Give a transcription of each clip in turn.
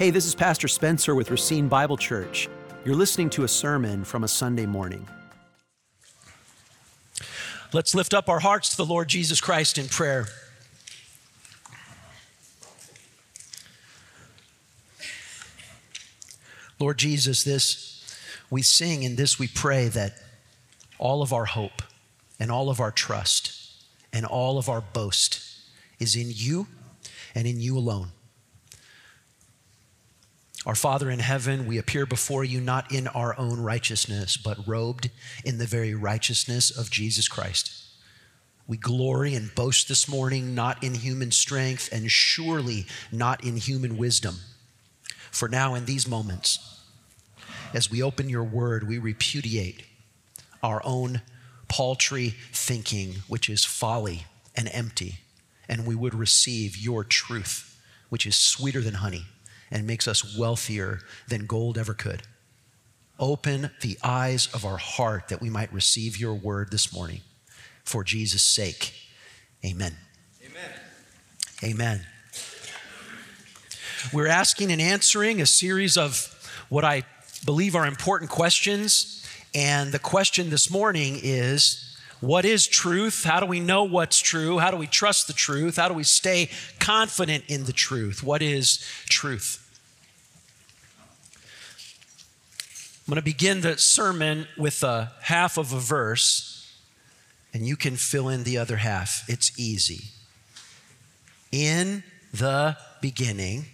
Hey, this is Pastor Spencer with Racine Bible Church. You're listening to a sermon from a Sunday morning. Let's lift up our hearts to the Lord Jesus Christ in prayer. Lord Jesus, this we sing and this we pray that all of our hope and all of our trust and all of our boast is in you and in you alone. Our Father in heaven, we appear before you not in our own righteousness, but robed in the very righteousness of Jesus Christ. We glory and boast this morning not in human strength and surely not in human wisdom. For now, in these moments, as we open your word, we repudiate our own paltry thinking, which is folly and empty, and we would receive your truth, which is sweeter than honey and makes us wealthier than gold ever could. Open the eyes of our heart that we might receive your word this morning for Jesus' sake. Amen. Amen. Amen. We're asking and answering a series of what I believe are important questions. And the question this morning is what is truth? How do we know what's true? How do we trust the truth? How do we stay confident in the truth? What is truth? I'm going to begin the sermon with a half of a verse, and you can fill in the other half. It's easy. In the beginning,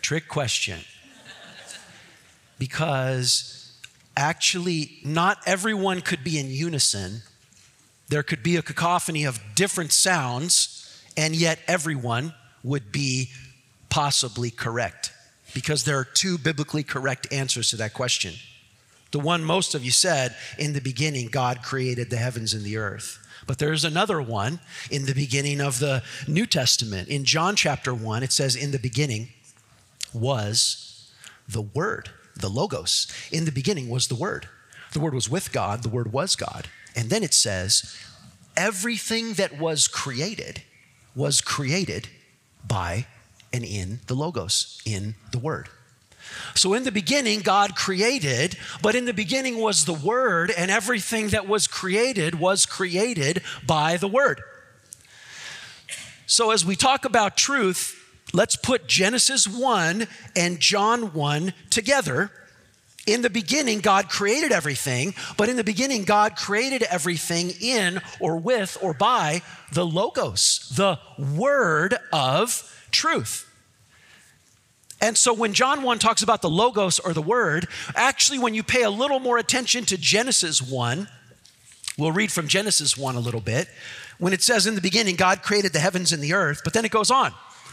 trick question. Because actually, not everyone could be in unison. There could be a cacophony of different sounds, and yet everyone would be possibly correct. Because there are two biblically correct answers to that question. The one most of you said, in the beginning, God created the heavens and the earth. But there's another one in the beginning of the New Testament. In John chapter 1, it says, In the beginning was the Word, the Logos. In the beginning was the Word. The Word was with God, the Word was God. And then it says, Everything that was created was created by and in the Logos, in the Word. So in the beginning, God created, but in the beginning was the Word, and everything that was created was created by the Word. So as we talk about truth, let's put Genesis 1 and John 1 together. In the beginning, God created everything, but in the beginning, God created everything in or with or by the Logos, the Word of truth. And so when John 1 talks about the Logos or the Word, actually, when you pay a little more attention to Genesis 1, we'll read from Genesis 1 a little bit. When it says in the beginning, God created the heavens and the earth, but then it goes on.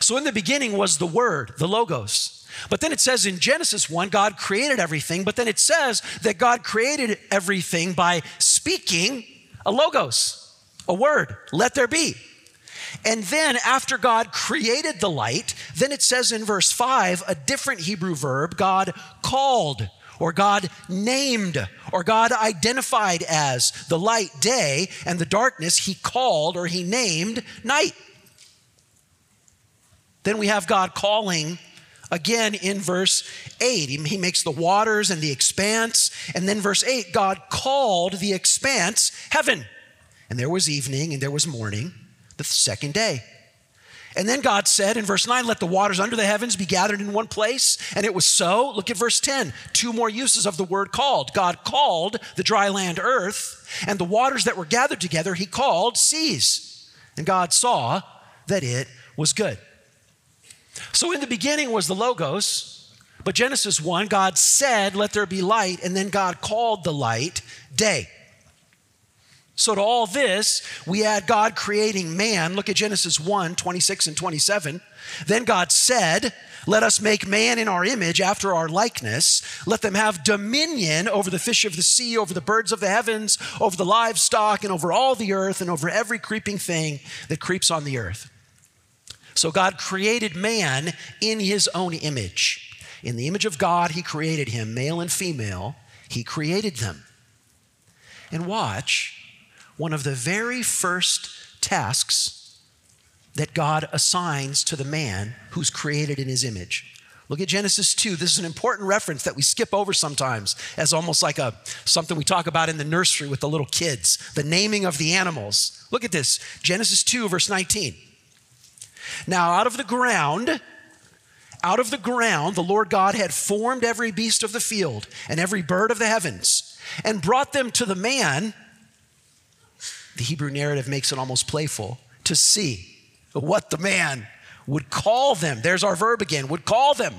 So in the beginning was the Word, the Logos. But then it says in Genesis 1, God created everything, but then it says that God created everything by speaking a Logos, a word, let there be. And then after God created the light, then it says in verse 5, a different Hebrew verb, God called or God named, or God identified as the light day, and the darkness he called or he named night. Then we have God calling again in verse 8. He makes the waters and the expanse. And then verse 8 God called the expanse heaven. And there was evening and there was morning, the second day. And then God said in verse 9, Let the waters under the heavens be gathered in one place. And it was so. Look at verse 10. Two more uses of the word called. God called the dry land earth, and the waters that were gathered together, he called seas. And God saw that it was good. So in the beginning was the Logos, but Genesis 1, God said, Let there be light, and then God called the light day. So, to all this, we add God creating man. Look at Genesis 1 26 and 27. Then God said, Let us make man in our image after our likeness. Let them have dominion over the fish of the sea, over the birds of the heavens, over the livestock, and over all the earth, and over every creeping thing that creeps on the earth. So, God created man in his own image. In the image of God, he created him, male and female, he created them. And watch one of the very first tasks that God assigns to the man who's created in his image. Look at Genesis 2. This is an important reference that we skip over sometimes as almost like a something we talk about in the nursery with the little kids, the naming of the animals. Look at this. Genesis 2 verse 19. Now out of the ground out of the ground the Lord God had formed every beast of the field and every bird of the heavens and brought them to the man the Hebrew narrative makes it almost playful to see what the man would call them. There's our verb again, would call them.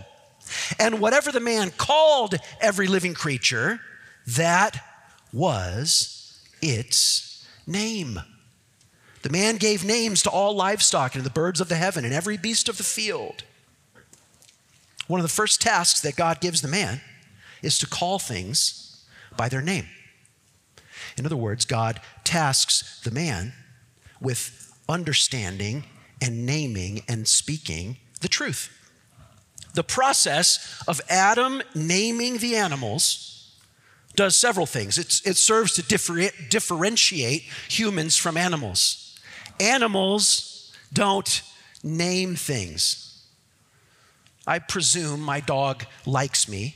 And whatever the man called every living creature, that was its name. The man gave names to all livestock and the birds of the heaven and every beast of the field. One of the first tasks that God gives the man is to call things by their name. In other words, God tasks the man with understanding and naming and speaking the truth. The process of Adam naming the animals does several things. It's, it serves to differ, differentiate humans from animals. Animals don't name things. I presume my dog likes me,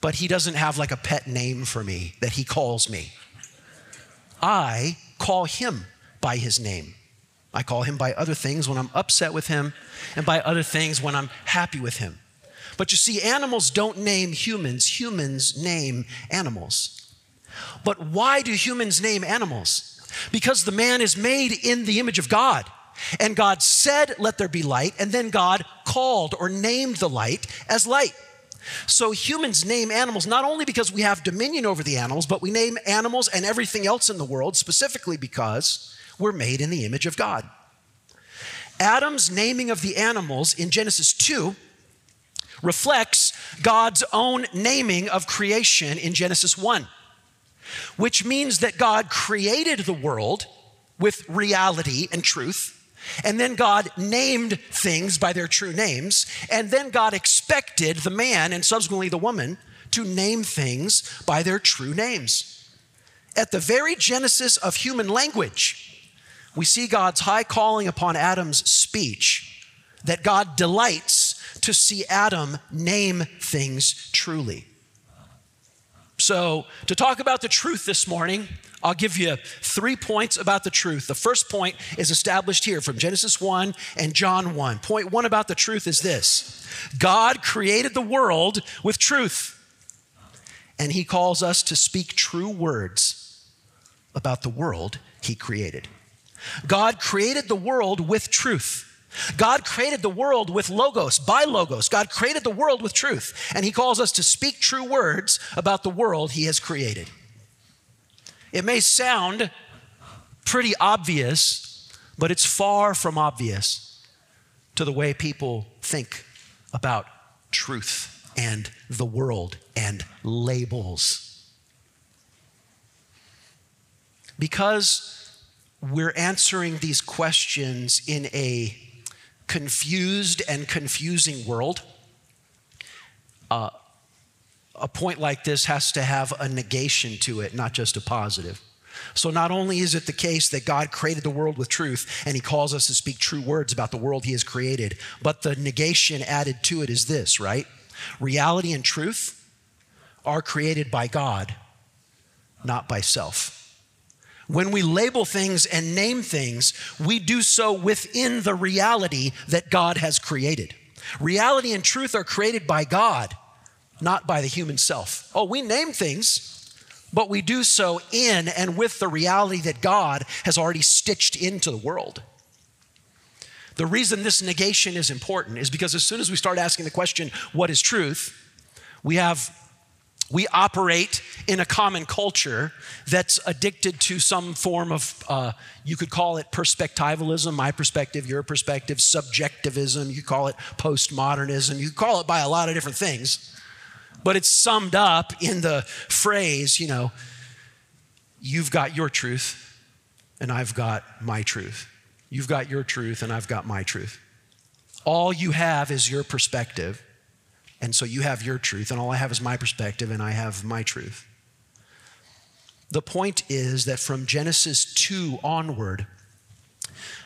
but he doesn't have like a pet name for me that he calls me. I call him by his name. I call him by other things when I'm upset with him and by other things when I'm happy with him. But you see, animals don't name humans, humans name animals. But why do humans name animals? Because the man is made in the image of God. And God said, Let there be light, and then God called or named the light as light. So humans name animals not only because we have dominion over the animals, but we name animals and everything else in the world specifically because we're made in the image of God. Adam's naming of the animals in Genesis 2 reflects God's own naming of creation in Genesis 1, which means that God created the world with reality and truth and then God named things by their true names. And then God expected the man and subsequently the woman to name things by their true names. At the very genesis of human language, we see God's high calling upon Adam's speech that God delights to see Adam name things truly. So, to talk about the truth this morning, I'll give you three points about the truth. The first point is established here from Genesis 1 and John 1. Point one about the truth is this God created the world with truth, and He calls us to speak true words about the world He created. God created the world with truth. God created the world with logos, by logos. God created the world with truth, and He calls us to speak true words about the world He has created. It may sound pretty obvious, but it's far from obvious to the way people think about truth and the world and labels. Because we're answering these questions in a confused and confusing world, uh, a point like this has to have a negation to it, not just a positive. So, not only is it the case that God created the world with truth and He calls us to speak true words about the world He has created, but the negation added to it is this, right? Reality and truth are created by God, not by self. When we label things and name things, we do so within the reality that God has created. Reality and truth are created by God not by the human self. Oh, we name things, but we do so in and with the reality that God has already stitched into the world. The reason this negation is important is because as soon as we start asking the question, what is truth, we have we operate in a common culture that's addicted to some form of, uh, you could call it perspectivalism, my perspective, your perspective, subjectivism, you call it postmodernism, you call it by a lot of different things. But it's summed up in the phrase, you know, you've got your truth and I've got my truth. You've got your truth and I've got my truth. All you have is your perspective. And so you have your truth, and all I have is my perspective, and I have my truth. The point is that from Genesis 2 onward,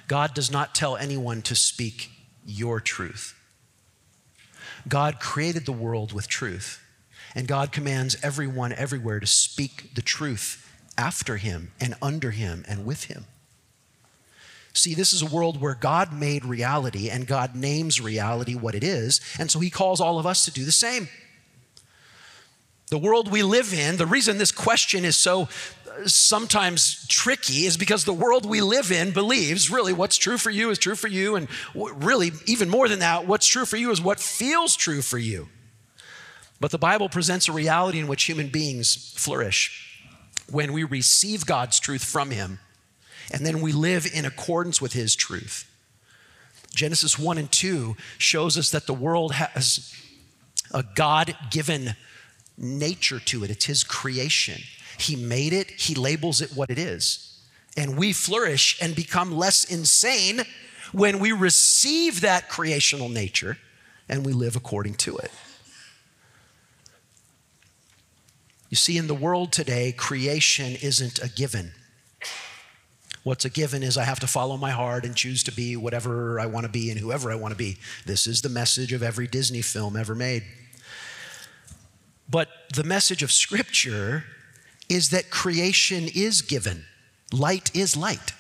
God does not tell anyone to speak your truth. God created the world with truth, and God commands everyone everywhere to speak the truth after him and under him and with him. See, this is a world where God made reality and God names reality what it is, and so he calls all of us to do the same. The world we live in, the reason this question is so uh, sometimes tricky is because the world we live in believes really what's true for you is true for you, and really, even more than that, what's true for you is what feels true for you. But the Bible presents a reality in which human beings flourish when we receive God's truth from Him and then we live in accordance with his truth. Genesis 1 and 2 shows us that the world has a God given nature to it, it's his creation. He made it, he labels it what it is. And we flourish and become less insane when we receive that creational nature and we live according to it. You see, in the world today, creation isn't a given. What's a given is I have to follow my heart and choose to be whatever I want to be and whoever I want to be. This is the message of every Disney film ever made. But the message of Scripture is that creation is given, light is light.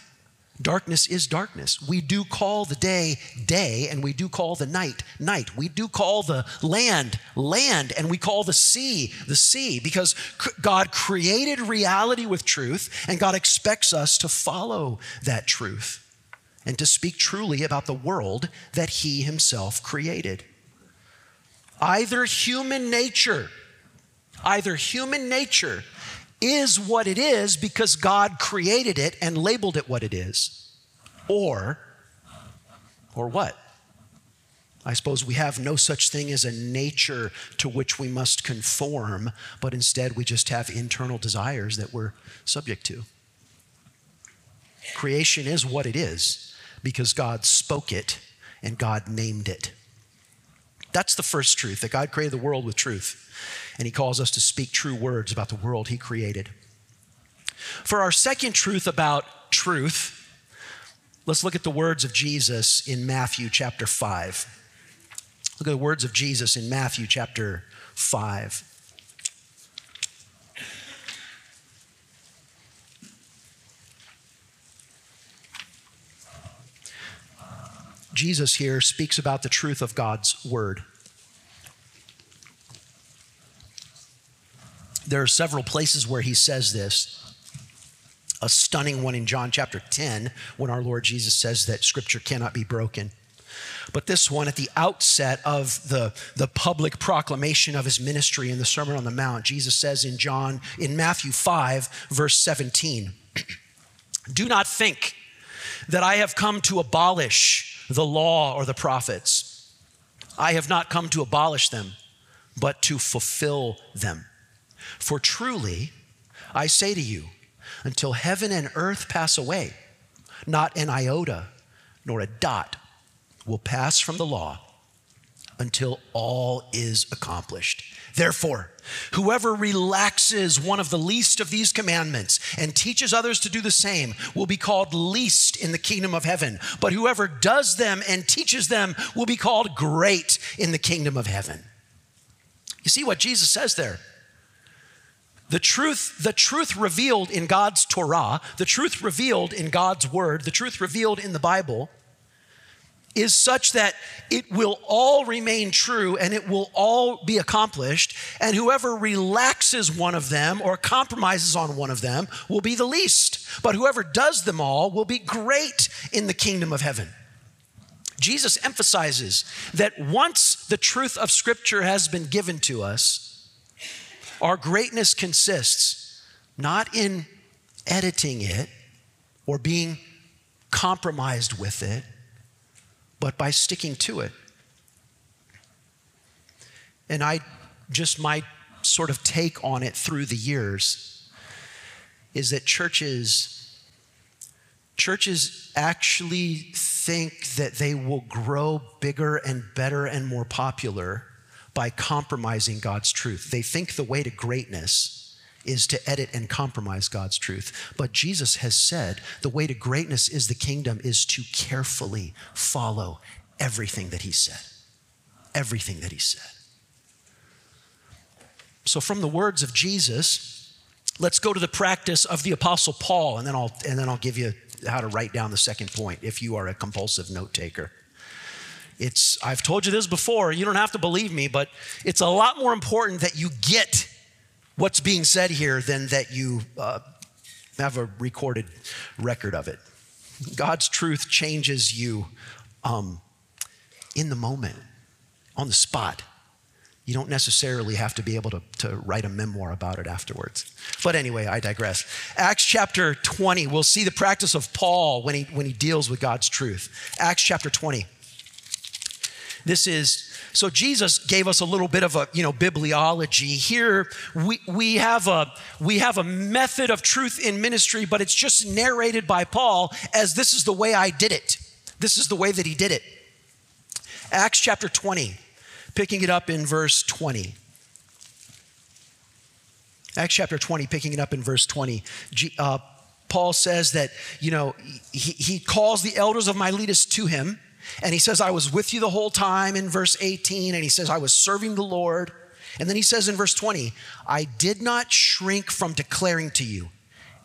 Darkness is darkness. We do call the day day and we do call the night night. We do call the land land and we call the sea the sea because God created reality with truth and God expects us to follow that truth and to speak truly about the world that He Himself created. Either human nature, either human nature is what it is because God created it and labeled it what it is. Or, or what? I suppose we have no such thing as a nature to which we must conform, but instead we just have internal desires that we're subject to. Creation is what it is because God spoke it and God named it. That's the first truth that God created the world with truth and he calls us to speak true words about the world he created. For our second truth about truth, let's look at the words of Jesus in Matthew chapter 5. Look at the words of Jesus in Matthew chapter 5. Jesus here speaks about the truth of God's word. There are several places where he says this. A stunning one in John chapter 10, when our Lord Jesus says that scripture cannot be broken. But this one at the outset of the, the public proclamation of his ministry in the Sermon on the Mount, Jesus says in John, in Matthew 5, verse 17, Do not think that I have come to abolish the law or the prophets. I have not come to abolish them, but to fulfill them. For truly, I say to you, until heaven and earth pass away, not an iota nor a dot will pass from the law until all is accomplished. Therefore, whoever relaxes one of the least of these commandments and teaches others to do the same will be called least in the kingdom of heaven. But whoever does them and teaches them will be called great in the kingdom of heaven. You see what Jesus says there? The truth, the truth revealed in God's Torah, the truth revealed in God's word, the truth revealed in the Bible is such that it will all remain true and it will all be accomplished. And whoever relaxes one of them or compromises on one of them will be the least. But whoever does them all will be great in the kingdom of heaven. Jesus emphasizes that once the truth of Scripture has been given to us, Our greatness consists not in editing it or being compromised with it, but by sticking to it. And I just my sort of take on it through the years is that churches churches actually think that they will grow bigger and better and more popular by compromising God's truth. They think the way to greatness is to edit and compromise God's truth. But Jesus has said the way to greatness is the kingdom is to carefully follow everything that he said. Everything that he said. So, from the words of Jesus, let's go to the practice of the Apostle Paul, and then I'll, and then I'll give you how to write down the second point if you are a compulsive note taker. It's, I've told you this before, you don't have to believe me, but it's a lot more important that you get what's being said here than that you uh, have a recorded record of it. God's truth changes you um, in the moment, on the spot you don't necessarily have to be able to, to write a memoir about it afterwards. But anyway, I digress. Acts chapter 20, we'll see the practice of Paul when he, when he deals with God's truth. Acts chapter 20. This is, so Jesus gave us a little bit of a, you know, bibliology. Here we, we, have a, we have a method of truth in ministry, but it's just narrated by Paul as this is the way I did it. This is the way that he did it. Acts chapter 20 picking it up in verse 20. Acts chapter 20, picking it up in verse 20. Uh, Paul says that, you know, he, he calls the elders of Miletus to him, and he says, I was with you the whole time in verse 18, and he says, I was serving the Lord. And then he says in verse 20, I did not shrink from declaring to you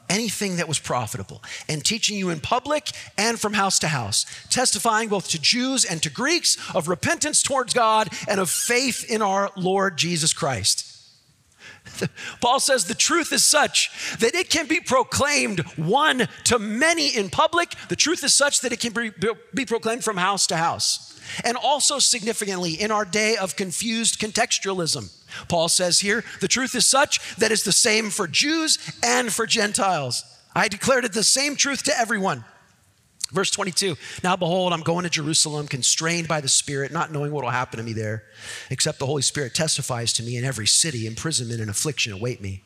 anything that was profitable, and teaching you in public and from house to house, testifying both to Jews and to Greeks of repentance towards God and of faith in our Lord Jesus Christ. Paul says the truth is such that it can be proclaimed one to many in public. The truth is such that it can be, be proclaimed from house to house. And also significantly, in our day of confused contextualism, Paul says here, the truth is such that it's the same for Jews and for Gentiles. I declared it the same truth to everyone. Verse 22 Now behold, I'm going to Jerusalem, constrained by the Spirit, not knowing what will happen to me there, except the Holy Spirit testifies to me in every city, imprisonment and affliction await me.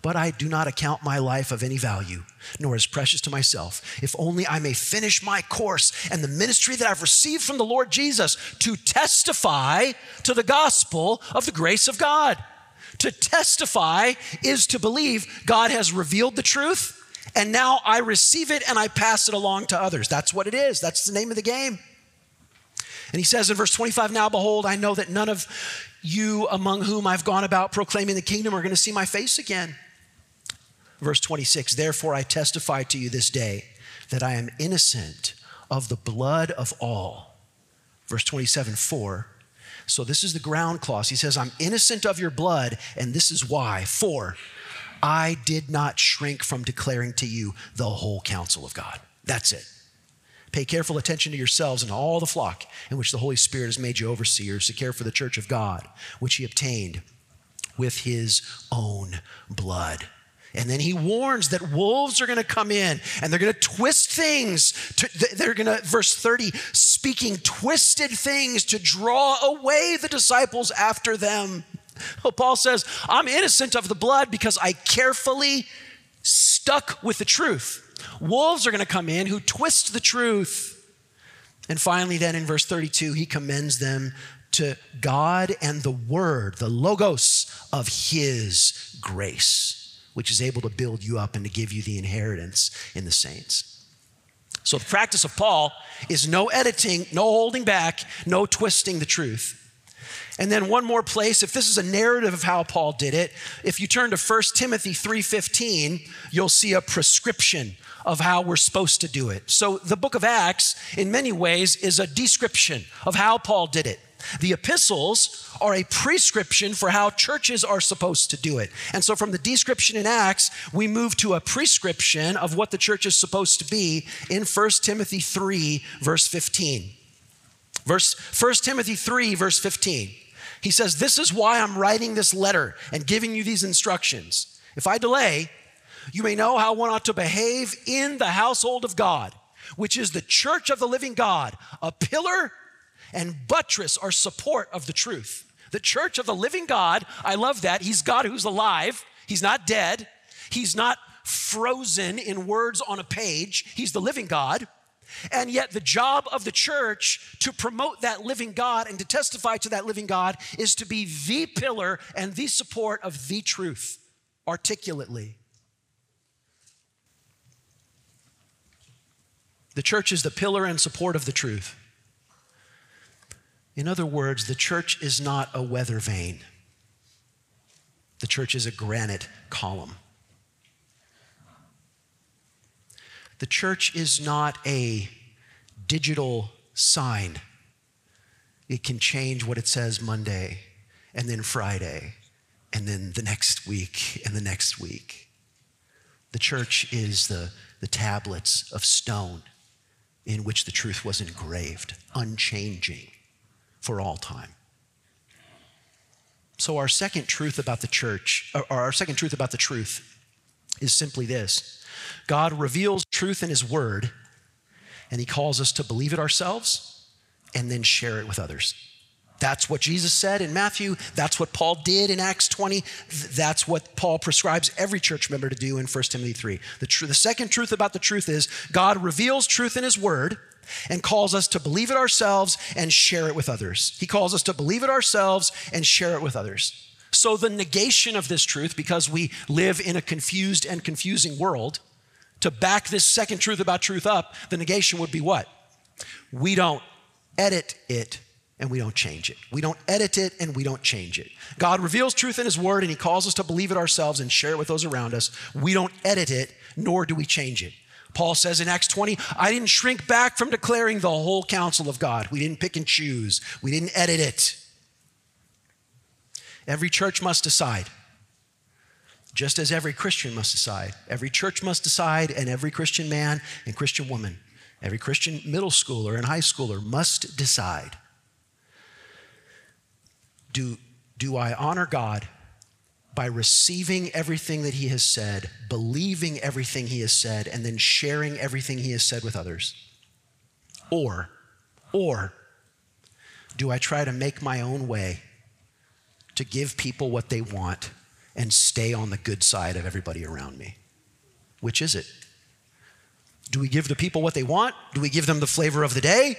But I do not account my life of any value, nor as precious to myself, if only I may finish my course and the ministry that I've received from the Lord Jesus to testify to the gospel of the grace of God. To testify is to believe God has revealed the truth, and now I receive it and I pass it along to others. That's what it is, that's the name of the game. And he says in verse 25, Now behold, I know that none of you among whom I've gone about proclaiming the kingdom are going to see my face again. Verse 26 Therefore I testify to you this day that I am innocent of the blood of all. Verse 27 4. So this is the ground clause. He says, I'm innocent of your blood, and this is why. For I did not shrink from declaring to you the whole counsel of God. That's it. Pay careful attention to yourselves and all the flock in which the Holy Spirit has made you overseers to care for the church of God, which he obtained with his own blood. And then he warns that wolves are going to come in and they're going to twist things. To, they're going to, verse 30, speaking twisted things to draw away the disciples after them. Well, Paul says, I'm innocent of the blood because I carefully stuck with the truth. Wolves are going to come in who twist the truth. And finally, then in verse 32, he commends them to God and the Word, the Logos of His grace which is able to build you up and to give you the inheritance in the saints. So, the practice of Paul is no editing, no holding back, no twisting the truth. And then one more place, if this is a narrative of how Paul did it, if you turn to 1 Timothy 3:15, you'll see a prescription of how we're supposed to do it. So the book of Acts in many ways is a description of how Paul did it. The epistles are a prescription for how churches are supposed to do it. And so, from the description in Acts, we move to a prescription of what the church is supposed to be in 1 Timothy 3, verse 15. Verse 1 Timothy 3, verse 15. He says, This is why I'm writing this letter and giving you these instructions. If I delay, you may know how one ought to behave in the household of God, which is the church of the living God, a pillar and buttress or support of the truth. The church of the living God, I love that. He's God who's alive, He's not dead, He's not frozen in words on a page, He's the living God. And yet, the job of the church to promote that living God and to testify to that living God is to be the pillar and the support of the truth articulately. The church is the pillar and support of the truth. In other words, the church is not a weather vane, the church is a granite column. The church is not a digital sign. It can change what it says Monday and then Friday and then the next week and the next week. The church is the, the tablets of stone in which the truth was engraved, unchanging for all time. So, our second truth about the church, or our second truth about the truth, is simply this God reveals truth in His Word, and He calls us to believe it ourselves and then share it with others. That's what Jesus said in Matthew. That's what Paul did in Acts 20. That's what Paul prescribes every church member to do in 1 Timothy 3. The, tr- the second truth about the truth is God reveals truth in His Word and calls us to believe it ourselves and share it with others. He calls us to believe it ourselves and share it with others. So, the negation of this truth, because we live in a confused and confusing world, to back this second truth about truth up, the negation would be what? We don't edit it and we don't change it. We don't edit it and we don't change it. God reveals truth in His Word and He calls us to believe it ourselves and share it with those around us. We don't edit it, nor do we change it. Paul says in Acts 20, I didn't shrink back from declaring the whole counsel of God. We didn't pick and choose, we didn't edit it. Every church must decide, just as every Christian must decide. Every church must decide, and every Christian man and Christian woman, every Christian middle schooler and high schooler must decide do, do I honor God by receiving everything that He has said, believing everything He has said, and then sharing everything He has said with others? Or, or do I try to make my own way to give people what they want and stay on the good side of everybody around me? Which is it? Do we give the people what they want? Do we give them the flavor of the day?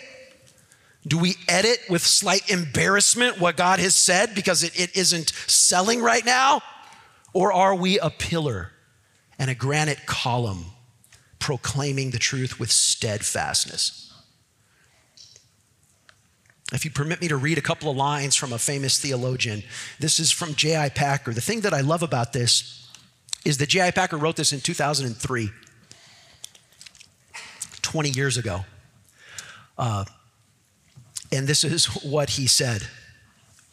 Do we edit with slight embarrassment what God has said because it, it isn't selling right now? Or are we a pillar and a granite column proclaiming the truth with steadfastness? If you permit me to read a couple of lines from a famous theologian, this is from J.I. Packer. The thing that I love about this is that J.I. Packer wrote this in 2003, 20 years ago. Uh, and this is what he said.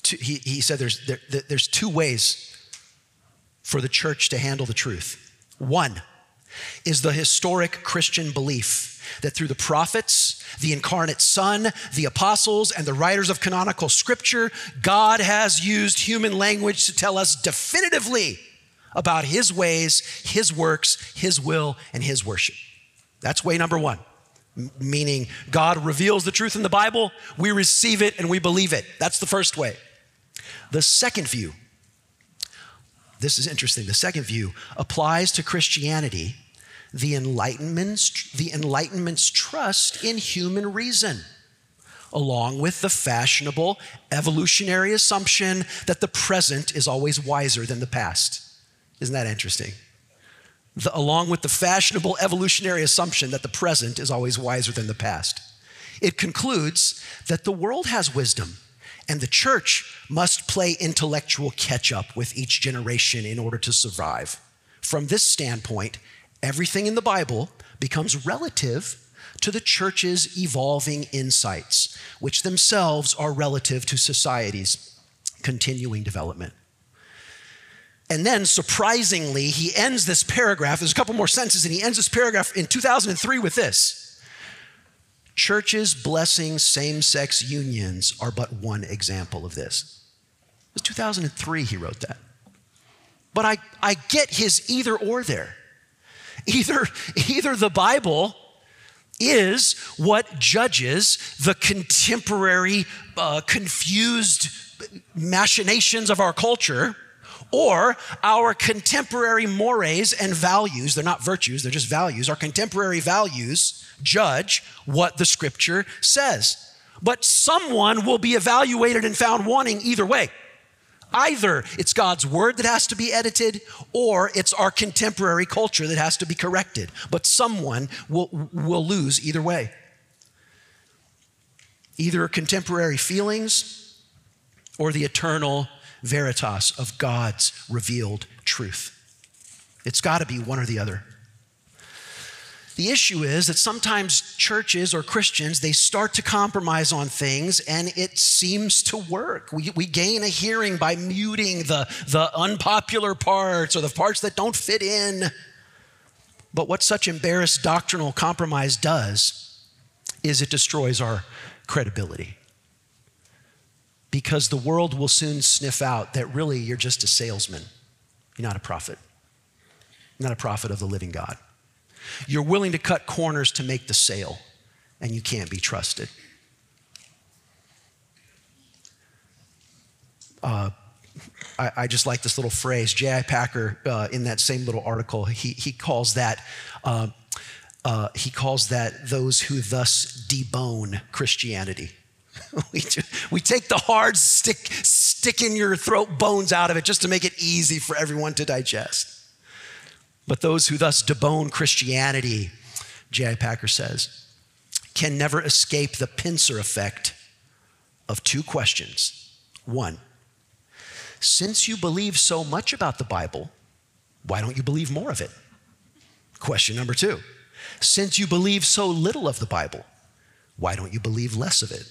He, he said there's, there, there's two ways for the church to handle the truth. One is the historic Christian belief that through the prophets, the incarnate Son, the apostles, and the writers of canonical scripture, God has used human language to tell us definitively about his ways, his works, his will, and his worship. That's way number one meaning God reveals the truth in the Bible, we receive it and we believe it. That's the first way. The second view, this is interesting. The second view applies to Christianity, the enlightenment's, the enlightenment's trust in human reason, along with the fashionable evolutionary assumption that the present is always wiser than the past. Isn't that interesting? the, along with the fashionable evolutionary assumption that the present is always wiser than the past. It concludes that the world has wisdom and the church must play intellectual catch up with each generation in order to survive. From this standpoint, everything in the Bible becomes relative to the church's evolving insights, which themselves are relative to society's continuing development. And then, surprisingly, he ends this paragraph. There's a couple more sentences, and he ends this paragraph in 2003 with this Churches blessing same sex unions are but one example of this. It was 2003 he wrote that. But I, I get his either or there. Either, either the Bible is what judges the contemporary uh, confused machinations of our culture or our contemporary mores and values. They're not virtues they're just values. Our contemporary values judge what the scripture says. But someone will be evaluated and found wanting either way Either it's God's word that has to be edited, or it's our contemporary culture that has to be corrected. But someone will, will lose either way. Either contemporary feelings or the eternal veritas of God's revealed truth. It's got to be one or the other. The issue is that sometimes churches or Christians, they start to compromise on things and it seems to work. We, we gain a hearing by muting the, the unpopular parts or the parts that don't fit in. But what such embarrassed doctrinal compromise does is it destroys our credibility. Because the world will soon sniff out that really you're just a salesman, you're not a prophet, you're not a prophet of the living God. You're willing to cut corners to make the sale, and you can't be trusted. Uh, I, I, just like this little phrase. J.I. Packer, uh, in that same little article, he, he calls that. Uh, uh he calls that those who thus debone Christianity. we, we take the hard stick, stick in your throat bones out of it just to make it easy for everyone to digest. But those who thus debone Christianity, J.I. Packer says, can never escape the pincer effect of two questions. One, since you believe so much about the Bible, why don't you believe more of it? Question number two, since you believe so little of the Bible, why don't you believe less of it?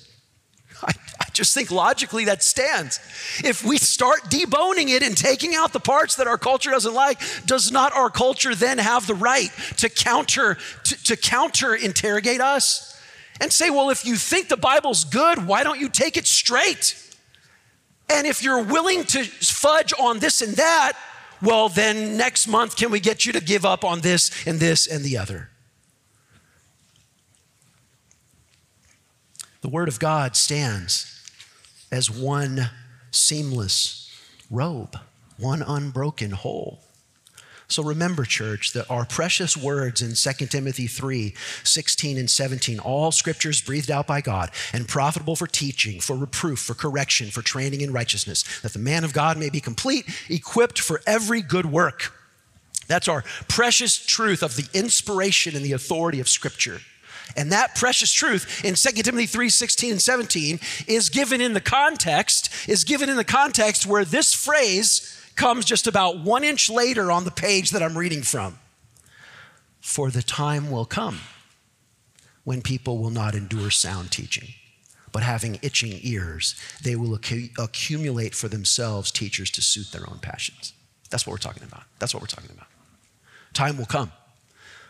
Just think logically that stands. If we start deboning it and taking out the parts that our culture doesn't like, does not our culture then have the right to counter to, to counter interrogate us and say, well, if you think the Bible's good, why don't you take it straight? And if you're willing to fudge on this and that, well, then next month, can we get you to give up on this and this and the other? The Word of God stands as one seamless robe, one unbroken whole. So remember, church, that our precious words in 2 Timothy 3 16 and 17, all scriptures breathed out by God and profitable for teaching, for reproof, for correction, for training in righteousness, that the man of God may be complete, equipped for every good work. That's our precious truth of the inspiration and the authority of Scripture. And that precious truth in 2 Timothy 3 16 and 17 is given in the context, is given in the context where this phrase comes just about one inch later on the page that I'm reading from. For the time will come when people will not endure sound teaching, but having itching ears, they will accu- accumulate for themselves teachers to suit their own passions. That's what we're talking about. That's what we're talking about. Time will come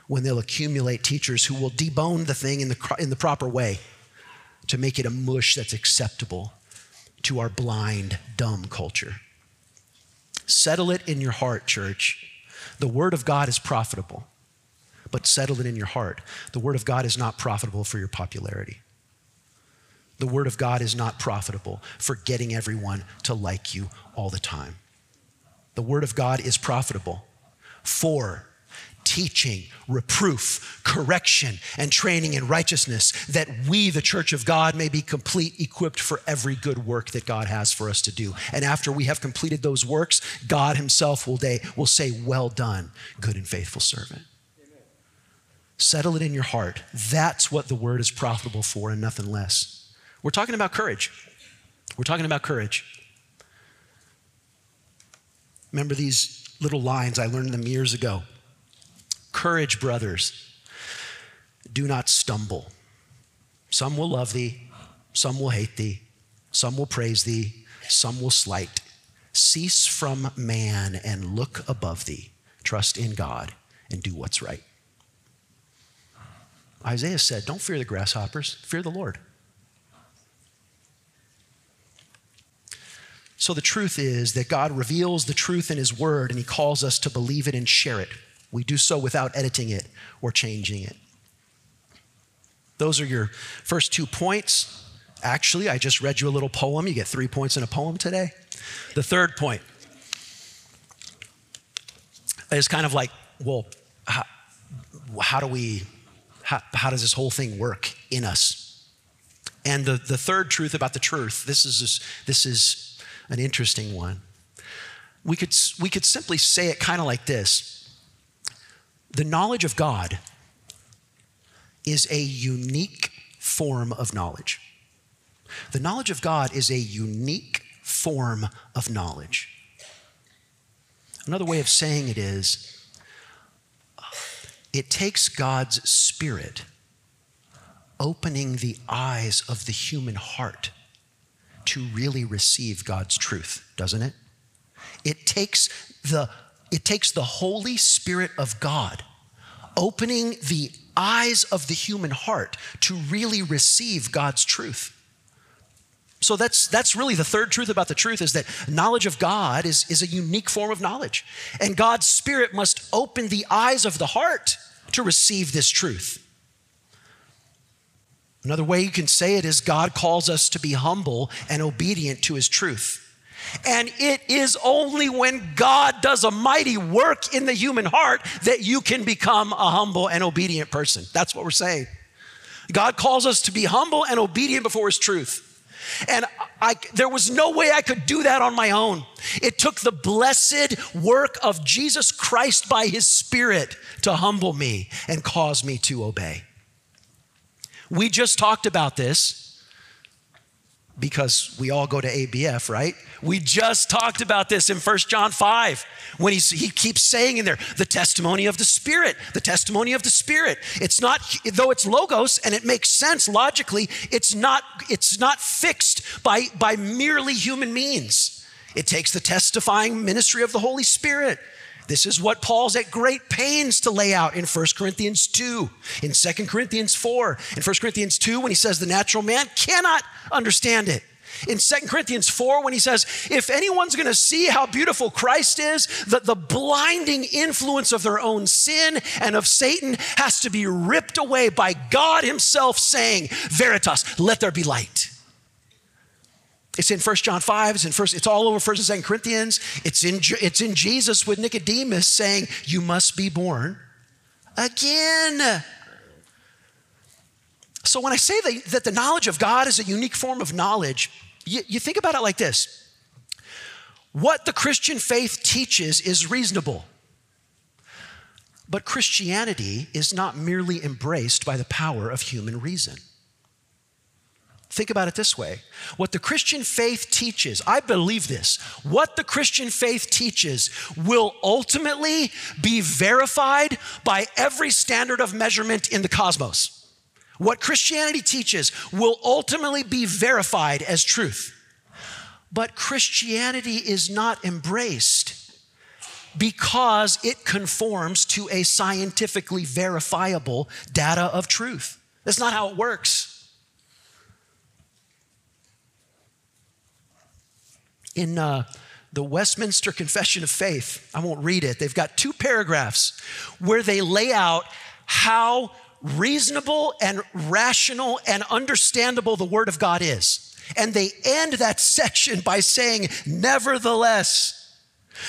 when they'll accumulate teachers who will debone the thing in the, in the proper way to make it a mush that's acceptable to our blind, dumb culture. Settle it in your heart, church. The Word of God is profitable, but settle it in your heart. The Word of God is not profitable for your popularity. The Word of God is not profitable for getting everyone to like you all the time. The Word of God is profitable for teaching, reproof, correction, and training in righteousness, that we, the church of God, may be complete, equipped for every good work that God has for us to do. And after we have completed those works, God Himself will, day, will say, Well done, good and faithful servant. Settle it in your heart. That's what the word is profitable for and nothing less. We're talking about courage. We're talking about courage. Remember these little lines, I learned them years ago. Courage, brothers. Do not stumble. Some will love thee, some will hate thee, some will praise thee, some will slight. Cease from man and look above thee. Trust in God and do what's right. Isaiah said, Don't fear the grasshoppers, fear the Lord. So the truth is that God reveals the truth in His Word and He calls us to believe it and share it. We do so without editing it or changing it. Those are your first two points. Actually, I just read you a little poem. You get three points in a poem today. The third point is kind of like, well, how, how do we, how, how does this whole thing work in us? And the, the third truth about the truth, this is, this is an interesting one. We could, we could simply say it kind of like this The knowledge of God is a unique form of knowledge. The knowledge of God is a unique form of knowledge. Another way of saying it is it takes God's Spirit opening the eyes of the human heart to really receive God's truth, doesn't it? It takes the, it takes the Holy Spirit of God opening the eyes of the human heart to really receive God's truth. So that's, that's really the third truth about the truth is that knowledge of God is, is a unique form of knowledge. And God's Spirit must open the eyes of the heart to receive this truth. Another way you can say it is God calls us to be humble and obedient to his truth. And it is only when God does a mighty work in the human heart that you can become a humble and obedient person. That's what we're saying. God calls us to be humble and obedient before his truth. And I, there was no way I could do that on my own. It took the blessed work of Jesus Christ by his Spirit to humble me and cause me to obey. We just talked about this because we all go to ABF, right? We just talked about this in First John 5 when he's, he keeps saying in there, the testimony of the Spirit, the testimony of the Spirit. It's not, though it's logos and it makes sense logically, it's not, it's not fixed by, by merely human means. It takes the testifying ministry of the Holy Spirit. This is what Paul's at great pains to lay out in 1 Corinthians 2, in 2 Corinthians 4, in 1 Corinthians 2, when he says the natural man cannot understand it. In 2 Corinthians 4, when he says, if anyone's gonna see how beautiful Christ is, that the blinding influence of their own sin and of Satan has to be ripped away by God Himself saying, Veritas, let there be light. It's in 1 John 5, it's in first, it's all over 1st and 2nd Corinthians. It's in, it's in Jesus with Nicodemus saying, You must be born again. So when I say that, that the knowledge of God is a unique form of knowledge, you, you think about it like this. What the Christian faith teaches is reasonable. But Christianity is not merely embraced by the power of human reason. Think about it this way. What the Christian faith teaches, I believe this, what the Christian faith teaches will ultimately be verified by every standard of measurement in the cosmos. What Christianity teaches will ultimately be verified as truth. But Christianity is not embraced because it conforms to a scientifically verifiable data of truth. That's not how it works. In uh, the Westminster Confession of Faith, I won't read it, they've got two paragraphs where they lay out how reasonable and rational and understandable the Word of God is. And they end that section by saying, Nevertheless,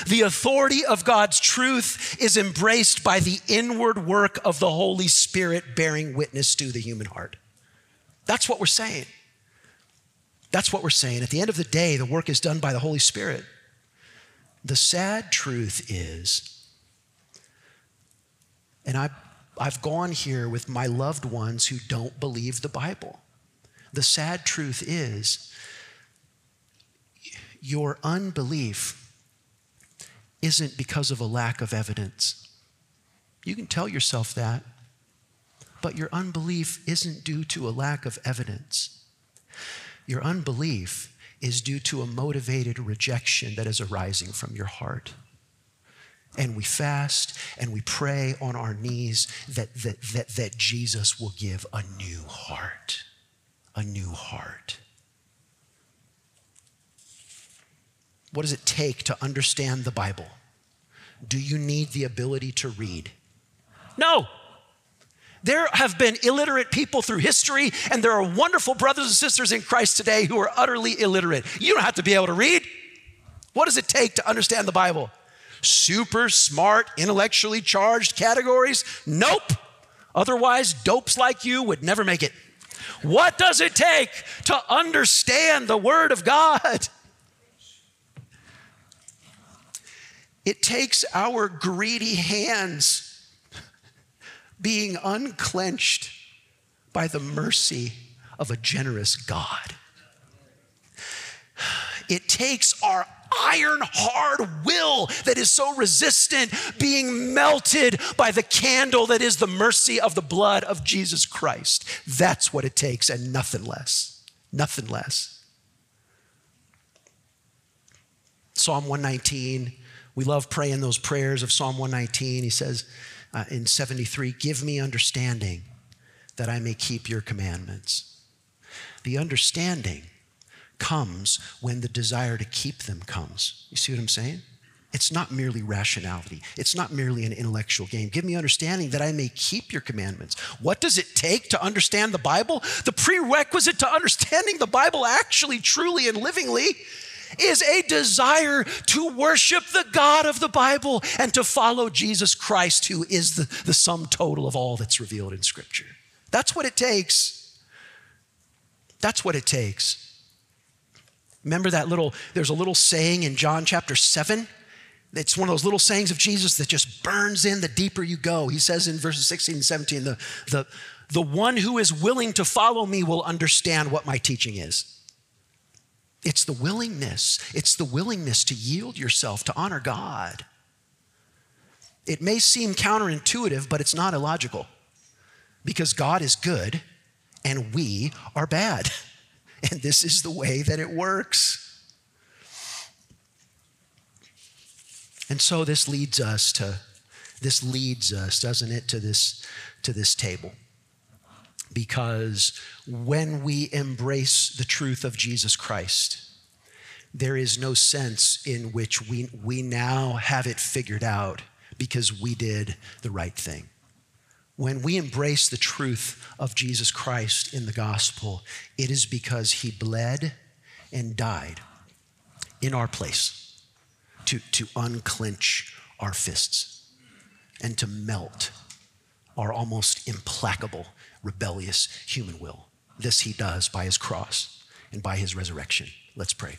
the authority of God's truth is embraced by the inward work of the Holy Spirit bearing witness to the human heart. That's what we're saying. That's what we're saying. At the end of the day, the work is done by the Holy Spirit. The sad truth is, and I, I've gone here with my loved ones who don't believe the Bible. The sad truth is, your unbelief isn't because of a lack of evidence. You can tell yourself that, but your unbelief isn't due to a lack of evidence. Your unbelief is due to a motivated rejection that is arising from your heart. And we fast and we pray on our knees that, that, that, that Jesus will give a new heart. A new heart. What does it take to understand the Bible? Do you need the ability to read? No. There have been illiterate people through history, and there are wonderful brothers and sisters in Christ today who are utterly illiterate. You don't have to be able to read. What does it take to understand the Bible? Super smart, intellectually charged categories? Nope. Otherwise, dopes like you would never make it. What does it take to understand the Word of God? It takes our greedy hands being unclenched by the mercy of a generous God. It takes our iron hard will that is so resistant being melted by the candle that is the mercy of the blood of Jesus Christ. That's what it takes, and nothing less. Nothing less. Psalm 119, we love praying those prayers of Psalm 119. He says uh, in 73, Give me understanding that I may keep your commandments. The understanding comes when the desire to keep them comes. You see what I'm saying? It's not merely rationality. It's not merely an intellectual game. Give me understanding that I may keep your commandments. What does it take to understand the Bible? The prerequisite to understanding the Bible actually, truly, and livingly is a desire to worship the God of the Bible and to follow Jesus Christ, who is the, the sum total of all that's revealed in Scripture. That's what it takes. That's what it takes. Remember that little, there's a little saying in John chapter 7? It's one of those little sayings of Jesus that just burns in the deeper you go. He says in verses 16 and 17, the, the, the one who is willing to follow me will understand what my teaching is. It's the willingness, it's the willingness to yield yourself to honor God. It may seem counterintuitive, but it's not illogical because God is good and we are bad. And this is the way that it works. And so this leads us to this leads us, doesn't it, to this to this table. Because when we embrace the truth of Jesus Christ, there is no sense in which we, we now have it figured out because we did the right thing. When we embrace the truth of Jesus Christ in the gospel, it is because he bled and died in our place to, to unclench our fists and to melt our almost implacable, rebellious human will. This he does by his cross and by his resurrection. Let's pray.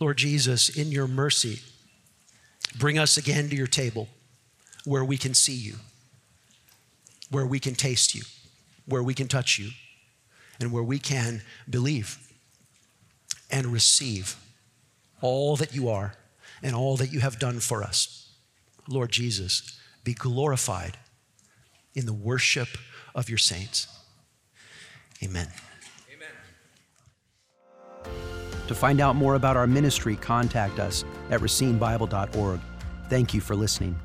Lord Jesus, in your mercy, Bring us again to your table where we can see you, where we can taste you, where we can touch you, and where we can believe and receive all that you are and all that you have done for us. Lord Jesus, be glorified in the worship of your saints. Amen. Amen. To find out more about our ministry, contact us at racinebible.org. Thank you for listening.